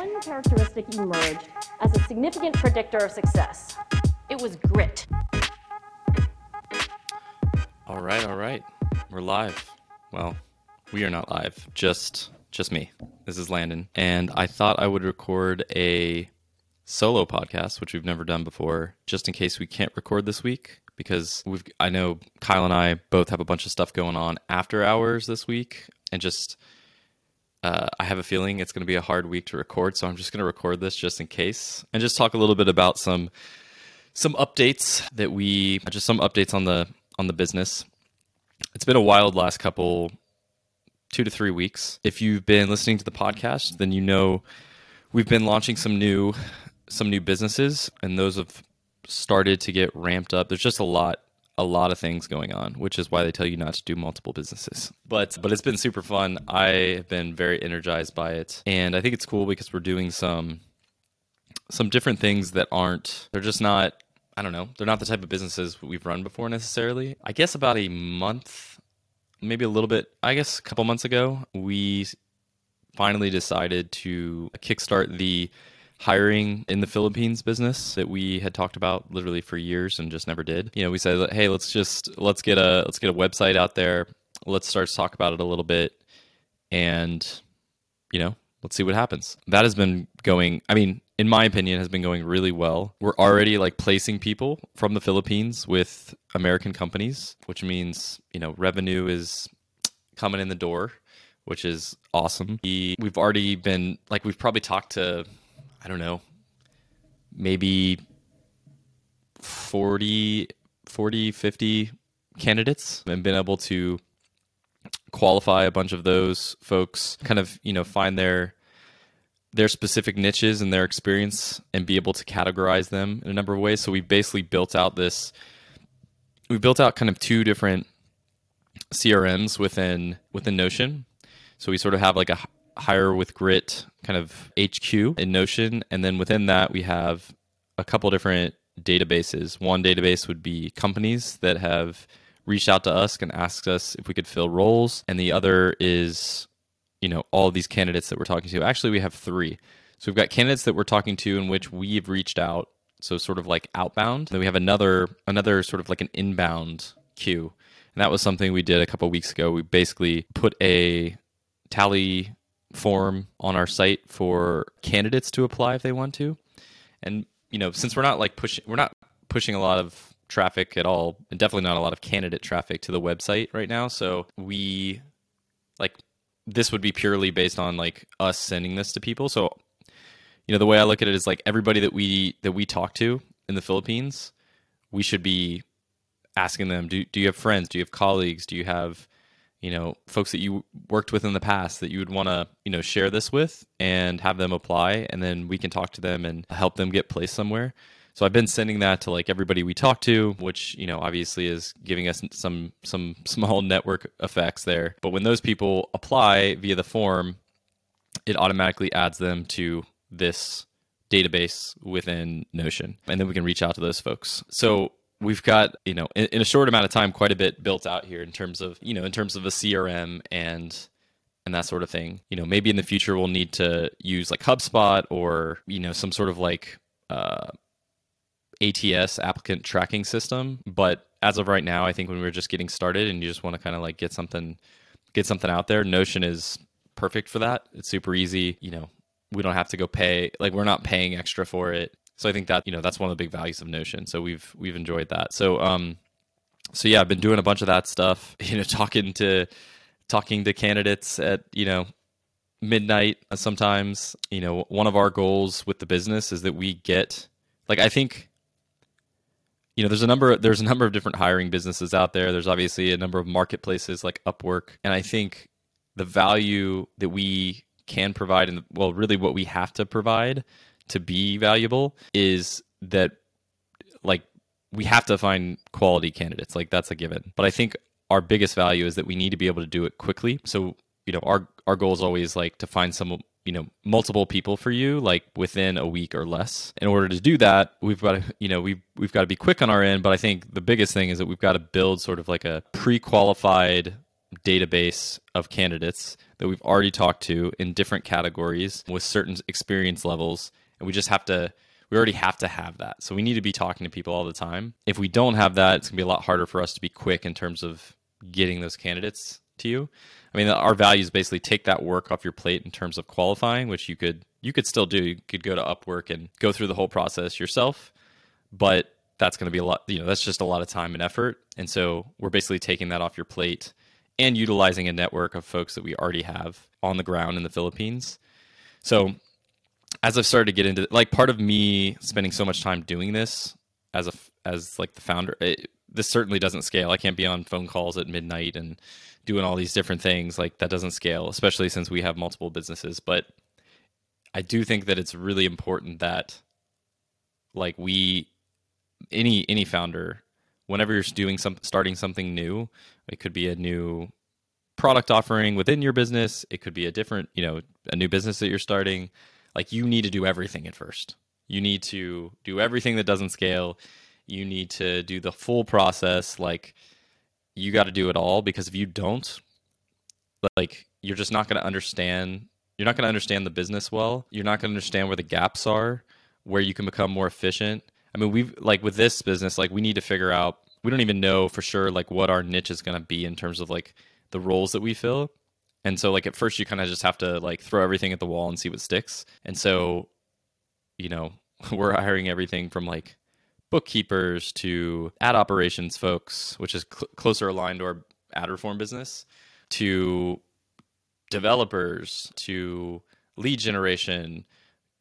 one characteristic emerged as a significant predictor of success. It was grit. All right, all right. We're live. Well, we are not live. Just just me. This is Landon, and I thought I would record a solo podcast, which we've never done before, just in case we can't record this week because we've I know Kyle and I both have a bunch of stuff going on after hours this week and just uh, I have a feeling it's going to be a hard week to record, so I'm just going to record this just in case and just talk a little bit about some some updates that we just some updates on the on the business. It's been a wild last couple two to three weeks. If you've been listening to the podcast, then you know we've been launching some new some new businesses, and those have started to get ramped up. There's just a lot a lot of things going on, which is why they tell you not to do multiple businesses. But but it's been super fun. I have been very energized by it, and I think it's cool because we're doing some some different things that aren't. They're just not. I don't know. They're not the type of businesses we've run before necessarily. I guess about a month, maybe a little bit. I guess a couple months ago, we finally decided to kickstart the hiring in the Philippines business that we had talked about literally for years and just never did. You know, we said, "Hey, let's just let's get a let's get a website out there. Let's start to talk about it a little bit and you know, let's see what happens." That has been going, I mean, in my opinion has been going really well. We're already like placing people from the Philippines with American companies, which means, you know, revenue is coming in the door which is awesome. We, we've already been like we've probably talked to I don't know, maybe 40, 40, 50 candidates and been able to qualify a bunch of those folks, kind of, you know, find their their specific niches and their experience and be able to categorize them in a number of ways. So we basically built out this we built out kind of two different CRMs within within Notion. So we sort of have like a hire with grit kind of HQ in Notion. And then within that, we have a couple different databases. One database would be companies that have reached out to us and asked us if we could fill roles. And the other is, you know, all these candidates that we're talking to. Actually, we have three. So we've got candidates that we're talking to in which we've reached out. So sort of like outbound. Then we have another another sort of like an inbound queue. And that was something we did a couple weeks ago. We basically put a tally form on our site for candidates to apply if they want to. And you know, since we're not like pushing, we're not pushing a lot of traffic at all, and definitely not a lot of candidate traffic to the website right now. So we like this would be purely based on like us sending this to people. So you know, the way I look at it is like everybody that we that we talk to in the Philippines, we should be asking them, do do you have friends? Do you have colleagues? Do you have you know folks that you worked with in the past that you would want to you know share this with and have them apply and then we can talk to them and help them get placed somewhere. So i've been sending that to like everybody we talk to which you know obviously is giving us some some small network effects there. But when those people apply via the form it automatically adds them to this database within notion and then we can reach out to those folks. So we've got you know in, in, a short amount of time quite a bit built out here in terms of you know in terms of a crm and and that sort of thing. You know maybe in the future we'll need to use like hubspot or you know some sort of like uh, ats applicant tracking system. But as of right now i think when we're just getting started and you just want to kind of like get something get something out there notion is perfect for that. It's super easy. You know we don't have to go pay like we're not paying extra for it so I think that you know that's one of the big values of Notion. So we've we've enjoyed that. So um, so yeah, I've been doing a bunch of that stuff. You know, talking to talking to candidates at you know midnight sometimes. You know, one of our goals with the business is that we get like I think you know there's a number there's a number of different hiring businesses out there there's obviously a number of marketplaces like upwork and i think the value that we can provide and well really what we have to provide to be valuable is that like we have to find quality candidates. Like that's a given. But i think our biggest value is that we need to be able to do it quickly. So you know our our goal is always like to find some you know multiple people for you like within a week or less. In order to do that we've got to you know we've we've got to be quick on our end. But i think the biggest thing is that we've got to build sort of like a pre-qualified database of candidates that we've already talked to in different categories with certain experience levels and we just have to we already have to have that. So we need to be talking to people all the time. If we don't have that it's going to be a lot harder for us to be quick in terms of getting those candidates to you. I mean our values basically take that work off your plate in terms of qualifying which you could you could still do. You could go to upwork and go through the whole process yourself but that's going to be a lot you know that's just a lot of time and effort. And so we're basically taking that off your plate and utilizing a network of folks that we already have on the ground in the philippines. So as i've started to get into like part of me spending so much time doing this as a as like the founder it, this certainly doesn't scale. I can't be on phone calls at midnight and doing all these different things. Like that doesn't scale especially since we have multiple businesses. But i do think that it's really important that like we any any founder whenever you're doing some starting something new it could be a new product offering within your business. It could be a different you know a new business that you're starting like you need to do everything at first you need to do everything that doesn't scale you need to do the full process like you got to do it all because if you don't like you're just not going to understand you're not going to understand the business well you're not going to understand where the gaps are where you can become more efficient I mean, we've like with this business, like we need to figure out. We don't even know for sure like what our niche is going to be in terms of like the roles that we fill. And so like at first you kind of just have to like throw everything at the wall and see what sticks. And so, you know, we're hiring everything from like bookkeepers to ad operations folks, which is cl- closer aligned to our ad reform business, to developers, to lead generation,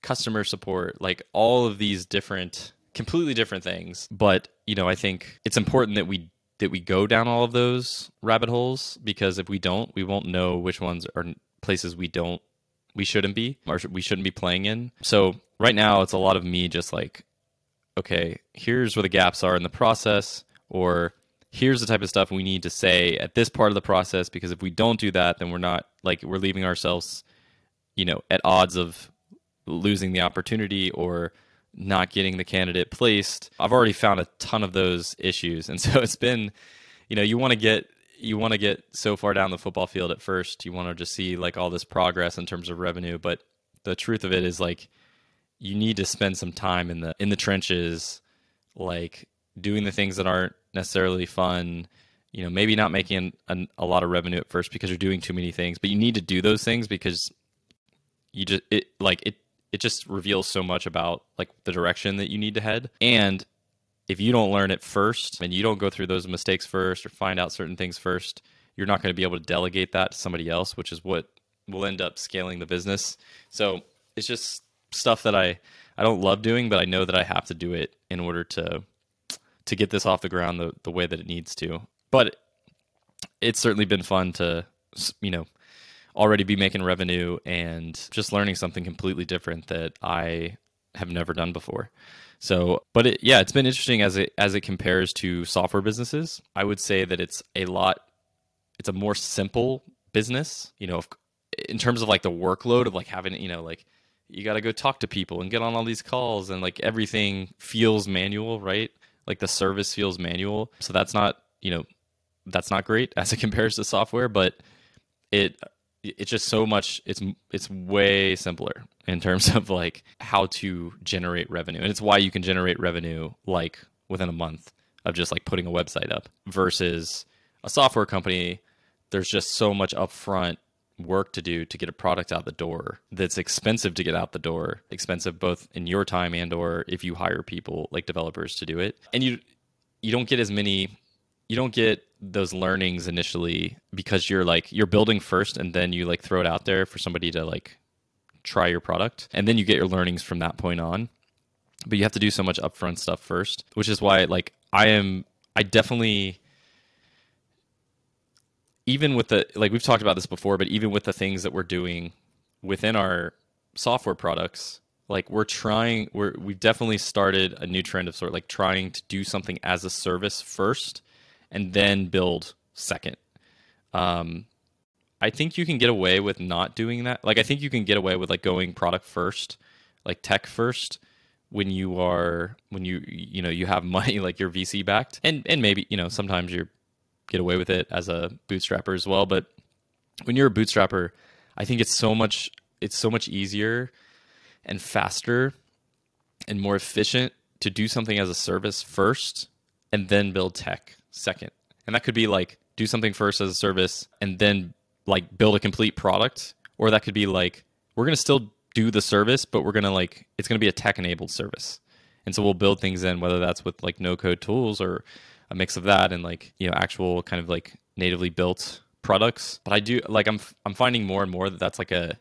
customer support, like all of these different completely different things. But you know, I think it's important that we that we go down all of those rabbit holes because if we don't, we won't know which ones are places we don't we shouldn't be or we shouldn't be playing in. So right now, it's a lot of me just like, okay, here's where the gaps are in the process, or here's the type of stuff we need to say at this part of the process because if we don't do that, then we're not like we're leaving ourselves, you know, at odds of losing the opportunity or not getting the candidate placed. I've already found a ton of those issues. And so it's been, you know, you want to get you want to get so far down the football field at first. You want to just see like all this progress in terms of revenue, but the truth of it is like you need to spend some time in the in the trenches like doing the things that aren't necessarily fun you know maybe not making a, a lot of revenue at first because you're doing too many things but you need to do those things because you just it like it it just reveals so much about like the direction that you need to head. And if you don't learn it first and you don't go through those mistakes first or find out certain things first you're not going to be able to delegate that to somebody else which is what will end up scaling the business. So it's just stuff that i i don't love doing but i know that i have to do it in order to to get this off the ground the, the way that it needs to. But it's certainly been fun to you know already be making revenue and just learning something completely different that I have never done before. So, but it, yeah, it's been interesting as it as it compares to software businesses. I would say that it's a lot it's a more simple business, you know, if, in terms of like the workload of like having, you know, like you got to go talk to people and get on all these calls and like everything feels manual, right? Like the service feels manual. So that's not, you know, that's not great as it compares to software, but it it's just so much it's it's way simpler in terms of like how to generate revenue. And it's why you can generate revenue like within a month of just like putting a website up versus a software company. There's just so much upfront work to do to get a product out the door that's expensive to get out the door expensive both in your time and or if you hire people like developers to do it. And you you don't get as many you don't get those learnings initially because you're like you're building first and then you like throw it out there for somebody to like try your product. And then you get your learnings from that point on. But you have to do so much upfront stuff first which is why like i am i definitely even with the like we've talked about this before but even with the things that we're doing within our software products like we're trying we're we've definitely started a new trend of sort of like trying to do something as a service first and then build second. Um, I think you can get away with not doing that. Like I think you can get away with like going product first, like tech first when you are when you you know you have money like you're VC backed. And and maybe, you know, sometimes you get away with it as a bootstrapper as well, but when you're a bootstrapper, I think it's so much it's so much easier and faster and more efficient to do something as a service first and then build tech second. And that could be like do something first as a service and then like build a complete product or that could be like we're going to still do the service but we're going to like it's going to be a tech enabled service. And so we'll build things in whether that's with like no code tools or a mix of that and like, you know, actual kind of like natively built products. But I do like I'm I'm finding more and more that that's like a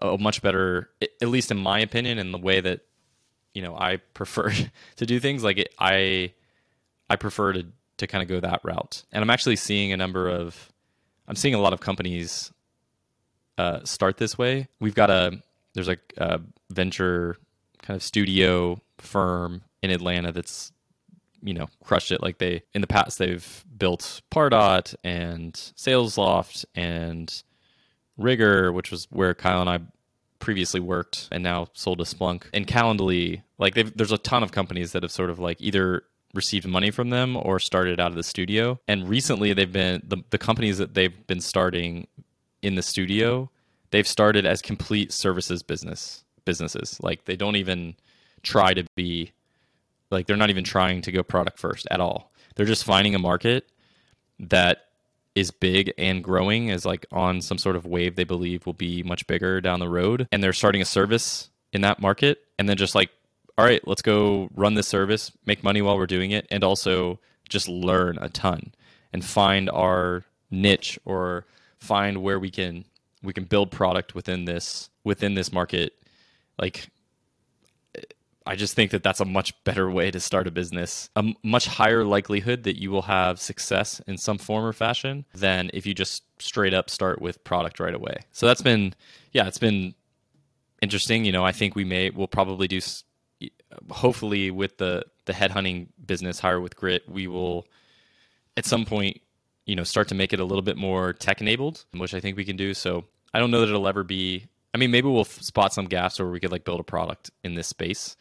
a much better at least in my opinion and the way that you know I prefer to do things like it, I I prefer to to kind of go that route. And I'm actually seeing a number of I'm seeing a lot of companies uh, start this way. We've got a there's a, a venture kind of studio firm in Atlanta that's you know crushed it like they in the past they've built pardot and salesloft and rigor which was where kyle and i previously worked and now sold to splunk and calendly like there's a ton of companies that have sort of like either received money from them or started out of the studio. And recently they've been the, the companies that they've been starting in the studio they've started as complete services business businesses. Like they don't even try to be like they're not even trying to go product first at all. They're just finding a market that is big and growing is like on some sort of wave they believe will be much bigger down the road. And they're starting a service in that market and then just like all right let's go run this service make money while we're doing it and also just learn a ton and find our niche or find where we can we can build product within this within this market like I just think that that's a much better way to start a business. A much higher likelihood that you will have success in some form or fashion than if you just straight up start with product right away. So that's been, yeah, it's been interesting. You know, I think we may, we'll probably do, hopefully with the the headhunting business, hire with grit, we will at some point, you know, start to make it a little bit more tech enabled, which I think we can do. So I don't know that it'll ever be. I mean, maybe we'll spot some gaps where we could like build a product in this space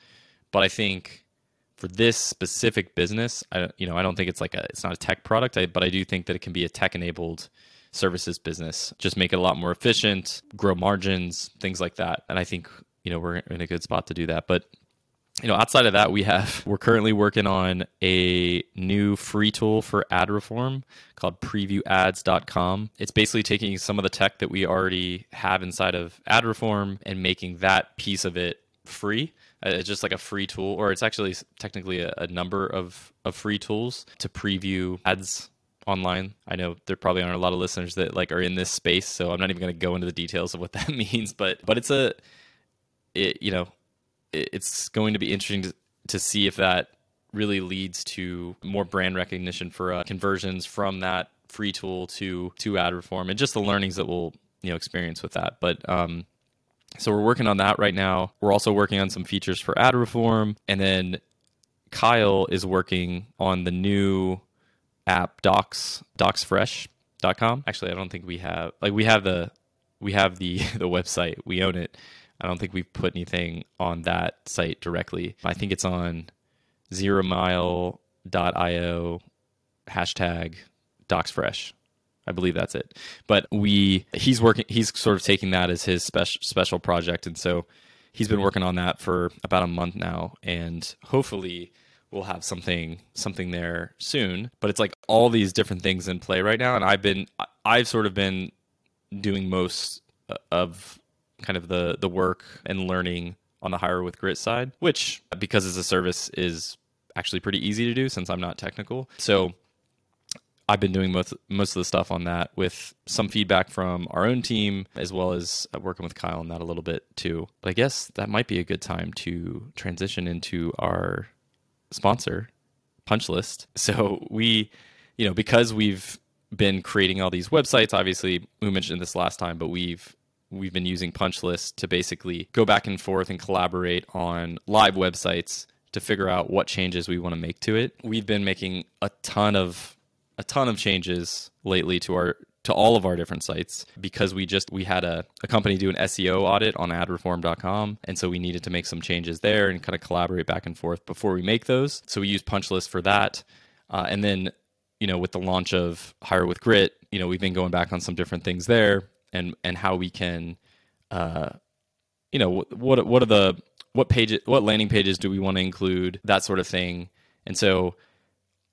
but I think for this specific business, I you know I don't think it's like a it's not a tech product, I, but I do think that it can be a tech enabled services business. Just make it a lot more efficient, grow margins, things like that. And I think you know we're in a good spot to do that. But you know outside of that we have we're currently working on a new free tool for ad reform called previewads.com it's basically taking some of the tech that we already have inside of ad reform and making that piece of it free uh, it's just like a free tool, or it's actually technically a, a number of, of free tools to preview ads online. I know there probably aren't a lot of listeners that like are in this space, so I'm not even going to go into the details of what that means. But but it's a, it, you know, it's going to be interesting to, to see if that really leads to more brand recognition for uh, conversions from that free tool to to ad reform and just the learnings that we'll you know experience with that. But um, so we're working on that right now. We're also working on some features for ad reform. And then Kyle is working on the new app docs docsfresh.com. Actually, I don't think we have like we have the we have the the website. We own it. I don't think we've put anything on that site directly. I think it's on zeromile.io hashtag docsfresh. I believe that's it. But we he's working he's sort of taking that as his special special project and so he's been working on that for about a month now and hopefully we'll have something something there soon. But it's like all these different things in play right now and I've been I've sort of been doing most uh, of kind of the the work and learning on the hire with grit side, which because it's a service is actually pretty easy to do since I'm not technical. So I've been doing most most of the stuff on that with some feedback from our own team as well as working with Kyle on that a little bit too. But I guess that might be a good time to transition into our sponsor, Punchlist. So we, you know, because we've been creating all these websites, obviously we mentioned this last time, but we've we've been using Punchlist to basically go back and forth and collaborate on live websites to figure out what changes we want to make to it. We've been making a ton of a ton of changes lately to our to all of our different sites because we just we had a, a company do an SEO audit on adreform.com and so we needed to make some changes there and kind of collaborate back and forth before we make those. So we use Punchlist for that. Uh, and then, you know, with the launch of Hire with Grit, you know, we've been going back on some different things there and and how we can, uh, you know, what what are the what pages, what landing pages do we want to include, that sort of thing. And so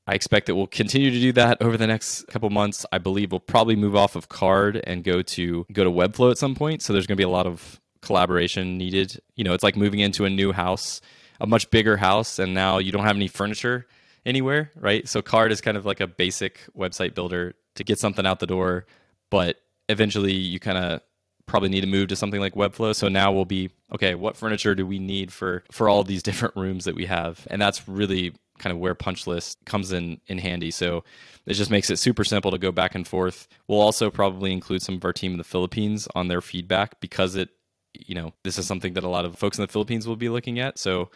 I expect that we'll continue to do that over the next couple months. I believe we'll probably move off of Carrd and go to go to Webflow at some point. So there's going to be a lot of collaboration needed. You know, it's like moving into a new house, a much bigger house, and now you don't have any furniture anywhere, right? So Carrd is kind of like a basic website builder to get something out the door, but eventually you kind of probably need to move to something like Webflow. So now we'll be okay. What furniture do we need for for all these different rooms that we have? And that's really kind of where punch list comes in in handy. So it just makes it super simple to go back and forth. We'll also probably include some of our team in the Philippines on their feedback because it, you know, this is something that a lot of folks in the Philippines will be looking at. So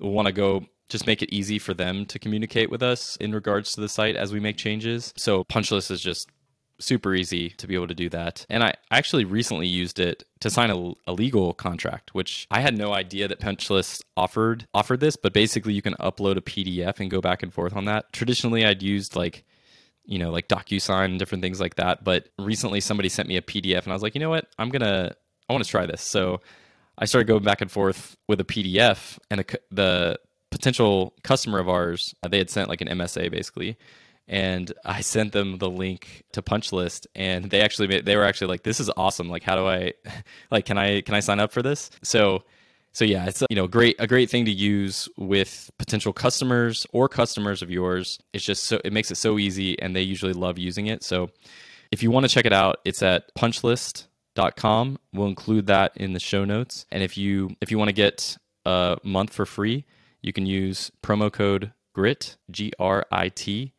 we'll want to go just make it easy for them to communicate with us in regards to the site as we make changes. So punch list is just super easy to be able to do that. And I actually recently used it to sign a, a, legal contract, which I had no idea that Punchlist offered offered this, but basically you can upload a PDF and go back and forth on that. Traditionally I'd used like you know, like DocuSign and different things like that, but recently somebody sent me a PDF and I was like, "You know what? I'm going to I want to try this." So I started going back and forth with a PDF and the the potential customer of ours, uh, they had sent like an MSA basically and I sent them the link to Punchlist, and they actually made, they were actually like, "This is awesome! Like, how do I, like, can I can I sign up for this?" So, so yeah, it's you know great a great thing to use with potential customers or customers of yours. It's just so it makes it so easy, and they usually love using it. So, if you want to check it out, it's at Punchlist.com. We'll include that in the show notes, and if you if you want to get a month for free, you can use promo code GRIT G R I T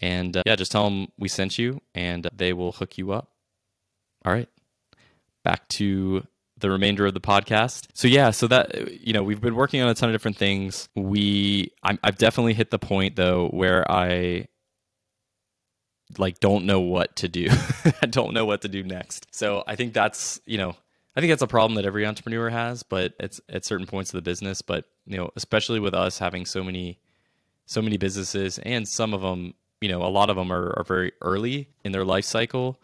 and uh, yeah, just tell them we sent you and they will hook you up. All right. Back to the remainder of the podcast. So yeah, so that you know, we've been working on a ton of different things. We i have definitely hit the point though where I like don't know what to do. I don't know what to do next. So I think that's, you know, I think that's a problem that every entrepreneur has, but it's at certain points of the business, but you know, especially with us having so many so many businesses and some of them you know, a lot of them are, are very early in their life cycle.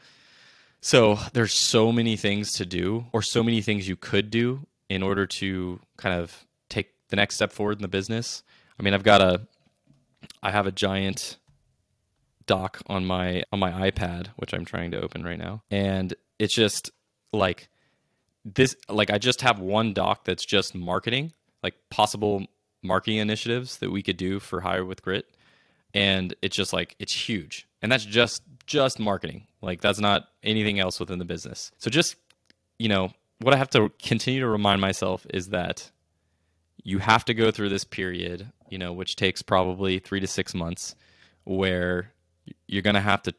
So there's so many things to do, or so many things you could do in order to kind of take the next step forward in the business. I mean, I've got a, I have a giant doc on my on my iPad, which I'm trying to open right now, and it's just like this. Like I just have one doc that's just marketing, like possible marketing initiatives that we could do for Hire with Grit and it's just like it's huge. And that's just just marketing. Like that's not anything else within the business. So just you know what i have to continue to remind myself is that you have to go through this period you know which takes probably three to six months where you're gonna have to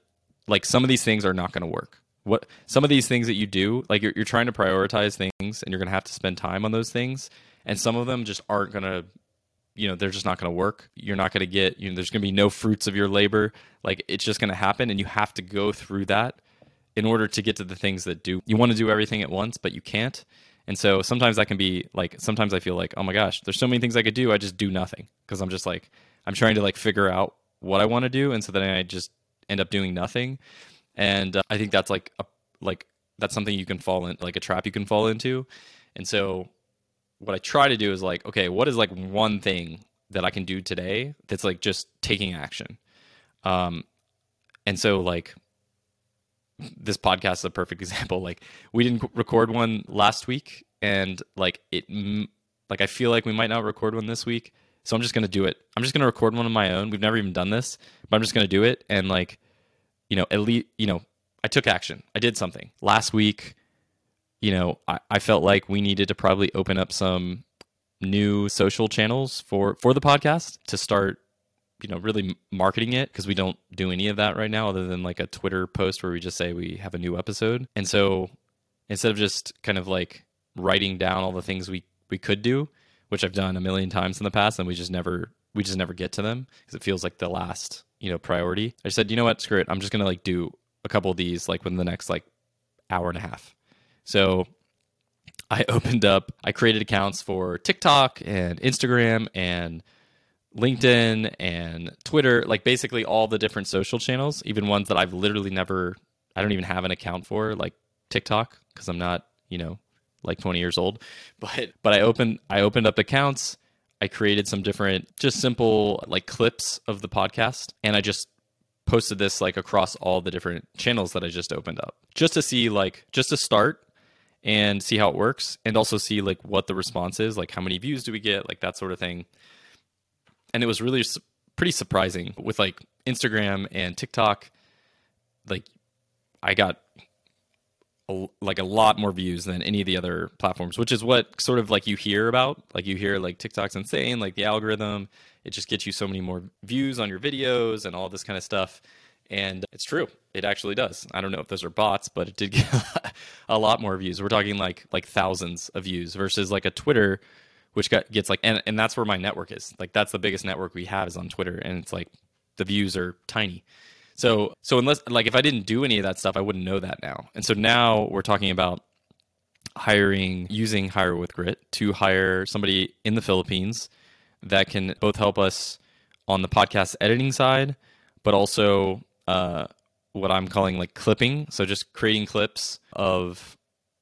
like some of these things are not gonna work. What some of these things that you do like you're, you're trying to prioritize things and you're gonna have to spend time on those things and some of them just aren't gonna you know they're just not going to work. You're not going to get you know there's going to be no fruits of your labor. Like it's just going to happen and you have to go through that in order to get to the things that do. You want to do everything at once but you can't. And so sometimes that can be like sometimes i feel like oh my gosh there's so many things i could do i just do nothing. Because i'm just like i'm trying to like figure out what i want to do and so then i just end up doing nothing. And uh, i think that's like a like that's something you can fall in like a trap you can fall into. And so what I try to do is like, okay, what is like one thing that I can do today that's like just taking action? Um, and so like this podcast is a perfect example. Like we didn't record one last week, and like it, like I feel like we might not record one this week. So I'm just gonna do it. I'm just gonna record one of my own. We've never even done this, but I'm just gonna do it. And like, you know, at least you know, I took action. I did something last week you know, I, I felt like we needed to probably open up some new social channels for for the podcast to start you know really marketing it because we don't do any of that right now other than like a twitter post where we just say we have a new episode. And so instead of just kind of like writing down all the things we we could do which i've done a million times in the past and we just never we just never get to them because it feels like the last you know priority. I said you know what? Screw it. I'm just gonna like do a couple of these like within the next like hour and a half so I opened up, I created accounts for TikTok and Instagram and LinkedIn and Twitter, like basically all the different social channels, even ones that I've literally never, I don't even have an account for, like TikTok because I'm not, you know, like 20 years old. But but I opened I opened up accounts. I created some different just simple like clips of the podcast and I just posted this like across all the different channels that I just opened up. Just to see like just to start and see how it works and also see like what the response is, like how many views do we get, like that sort of thing. And it was really su- pretty surprising with like Instagram and TikTok like I got a, like a lot more views than any of the other platforms, which is what sort of like you hear about. Like you hear like TikTok's insane, like the algorithm, it just gets you so many more views on your videos and all this kind of stuff. And it's true, it actually does. I don't know if those are bots, but it did get a lot more views. We're talking like like thousands of views versus like a Twitter, which got, gets like and and that's where my network is. Like that's the biggest network we have is on Twitter, and it's like the views are tiny. So so unless like if I didn't do any of that stuff, I wouldn't know that now. And so now we're talking about hiring using Hire with Grit to hire somebody in the Philippines that can both help us on the podcast editing side, but also uh, what I'm calling like clipping. So just creating clips of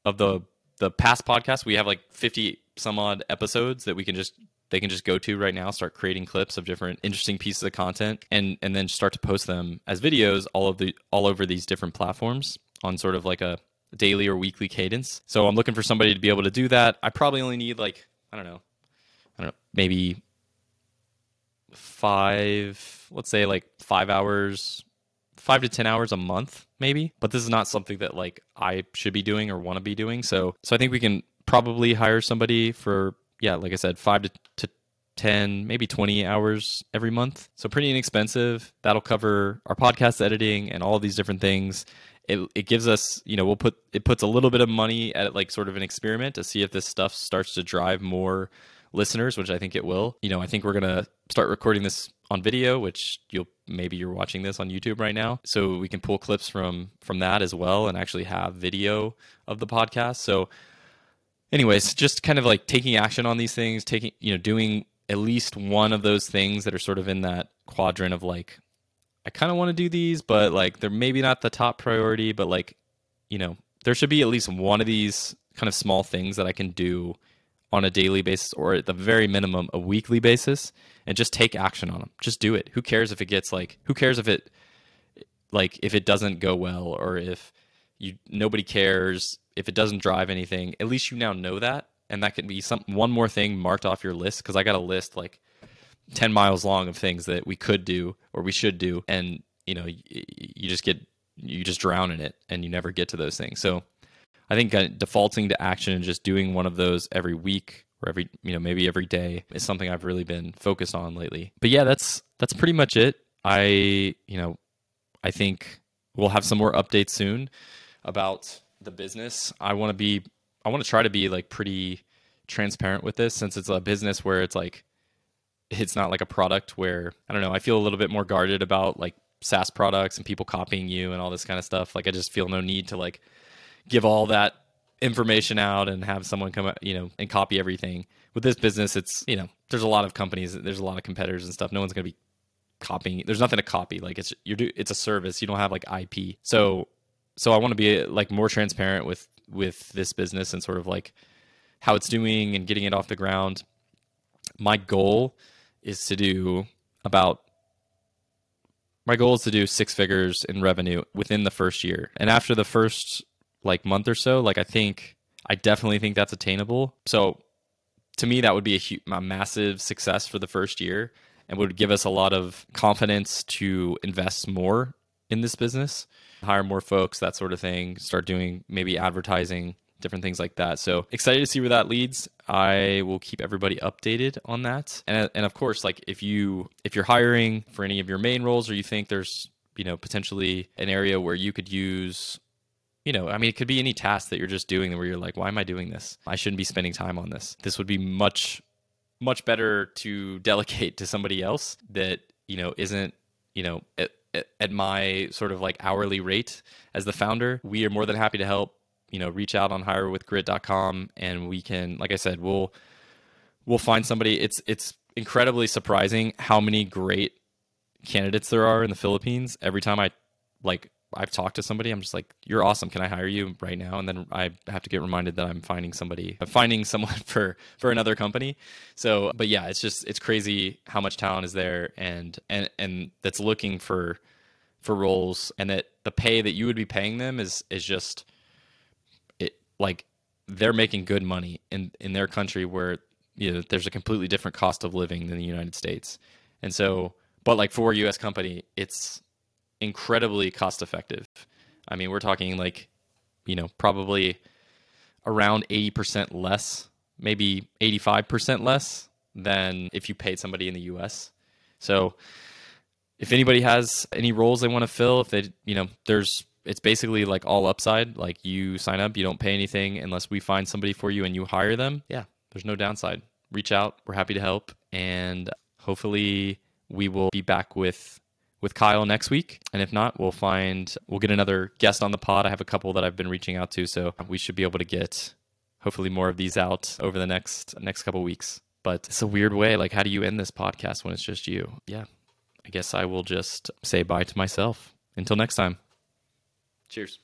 of the the past podcast. We have like 50 some odd episodes that we can just they can just go to right now, start creating clips of different interesting pieces of content, and and then start to post them as videos all of the all over these different platforms on sort of like a daily or weekly cadence. So I'm looking for somebody to be able to do that. I probably only need like I don't know, I don't know, maybe five, let's say like five hours, five to ten hours a month, maybe. But this is not something that like I should be doing or want to be doing. So so I think we can probably hire somebody for yeah, like I said, five to, to 10, maybe 20 hours every month. So pretty inexpensive. That'll cover our podcast editing and all these different things. It, it gives us, you know, we'll put, it puts a little bit of money at like sort of an experiment to see if this stuff starts to drive more listeners, which I think it will. You know, I think we're going to start recording this on video, which you'll maybe you're watching this on YouTube right now. So we can pull clips from from that as well and actually have video of the podcast. So anyways, just kind of like taking action on these things, taking, you know, doing at least one of those things that are sort of in that quadrant of like, I kind of want to do these, but like they're maybe not the top priority, but like, you know, there should be at least one of these kind of small things that I can do on a daily basis or at the very minimum a weekly basis and just take action on them. Just do it. Who cares if it gets like who cares if it like if it doesn't go well or if you nobody cares if it doesn't drive anything, at least you now know that, and that can be some one more thing marked off your list. Because I got a list like ten miles long of things that we could do or we should do, and you know, you, you just get you just drown in it, and you never get to those things. So I think uh, defaulting to action and just doing one of those every week or every you know maybe every day is something I've really been focused on lately. But yeah, that's that's pretty much it. I you know I think we'll have some more updates soon about the business. I want to be I want to try to be like pretty transparent with this since it's a business where it's like it's not like a product where I don't know, I feel a little bit more guarded about like SaaS products and people copying you and all this kind of stuff. Like I just feel no need to like give all that information out and have someone come you know and copy everything. With this business it's, you know, there's a lot of companies, there's a lot of competitors and stuff. No one's going to be copying. There's nothing to copy. Like it's you're do it's a service. You don't have like IP. So so I want to be like more transparent with with this business and sort of like how it's doing and getting it off the ground. My goal is to do about my goal is to do six figures in revenue within the first year. And after the first like month or so, like I think I definitely think that's attainable. So to me that would be a, huge, a massive success for the first year and would give us a lot of confidence to invest more in this business hire more folks, that sort of thing, start doing maybe advertising, different things like that. So excited to see where that leads. I will keep everybody updated on that. And and of course, like if you if you're hiring for any of your main roles or you think there's, you know, potentially an area where you could use you know, I mean, it could be any task that you're just doing where you're like, why am I doing this? I shouldn't be spending time on this. This would be much, much better to delegate to somebody else that, you know, isn't, you know, at my sort of like hourly rate as the founder, we are more than happy to help. You know, reach out on hirewithgrit.com and we can, like I said, we'll we'll find somebody. It's it's incredibly surprising how many great candidates there are in the Philippines. Every time I like I've talked to somebody, I'm just like, "You're awesome. Can I hire you right now?" And then I have to get reminded that I'm finding somebody, finding someone for for another company. So, but yeah, it's just it's crazy how much talent is there, and and and that's looking for for roles, and that the pay that you would be paying them is is just it like they're making good money in in their country where you know there's a completely different cost of living than the United States, and so but like for a U.S. company, it's incredibly cost effective. I mean, we're talking like, you know, probably around 80% less, maybe 85% less than if you paid somebody in the US. So if anybody has any roles they want to fill, if they, you know, there's, it's basically like all upside. Like you sign up, you don't pay anything unless we find somebody for you and you hire them. Yeah, there's no downside. Reach out. We're happy to help. And hopefully we will be back with with Kyle next week. And if not, we'll find we'll get another guest on the pod. I have a couple that I've been reaching out to, so we should be able to get hopefully more of these out over the next next couple weeks. But it's a weird way. Like, how do you end this podcast when it's just you? Yeah. I guess I will just say bye to myself. Until next time. Cheers.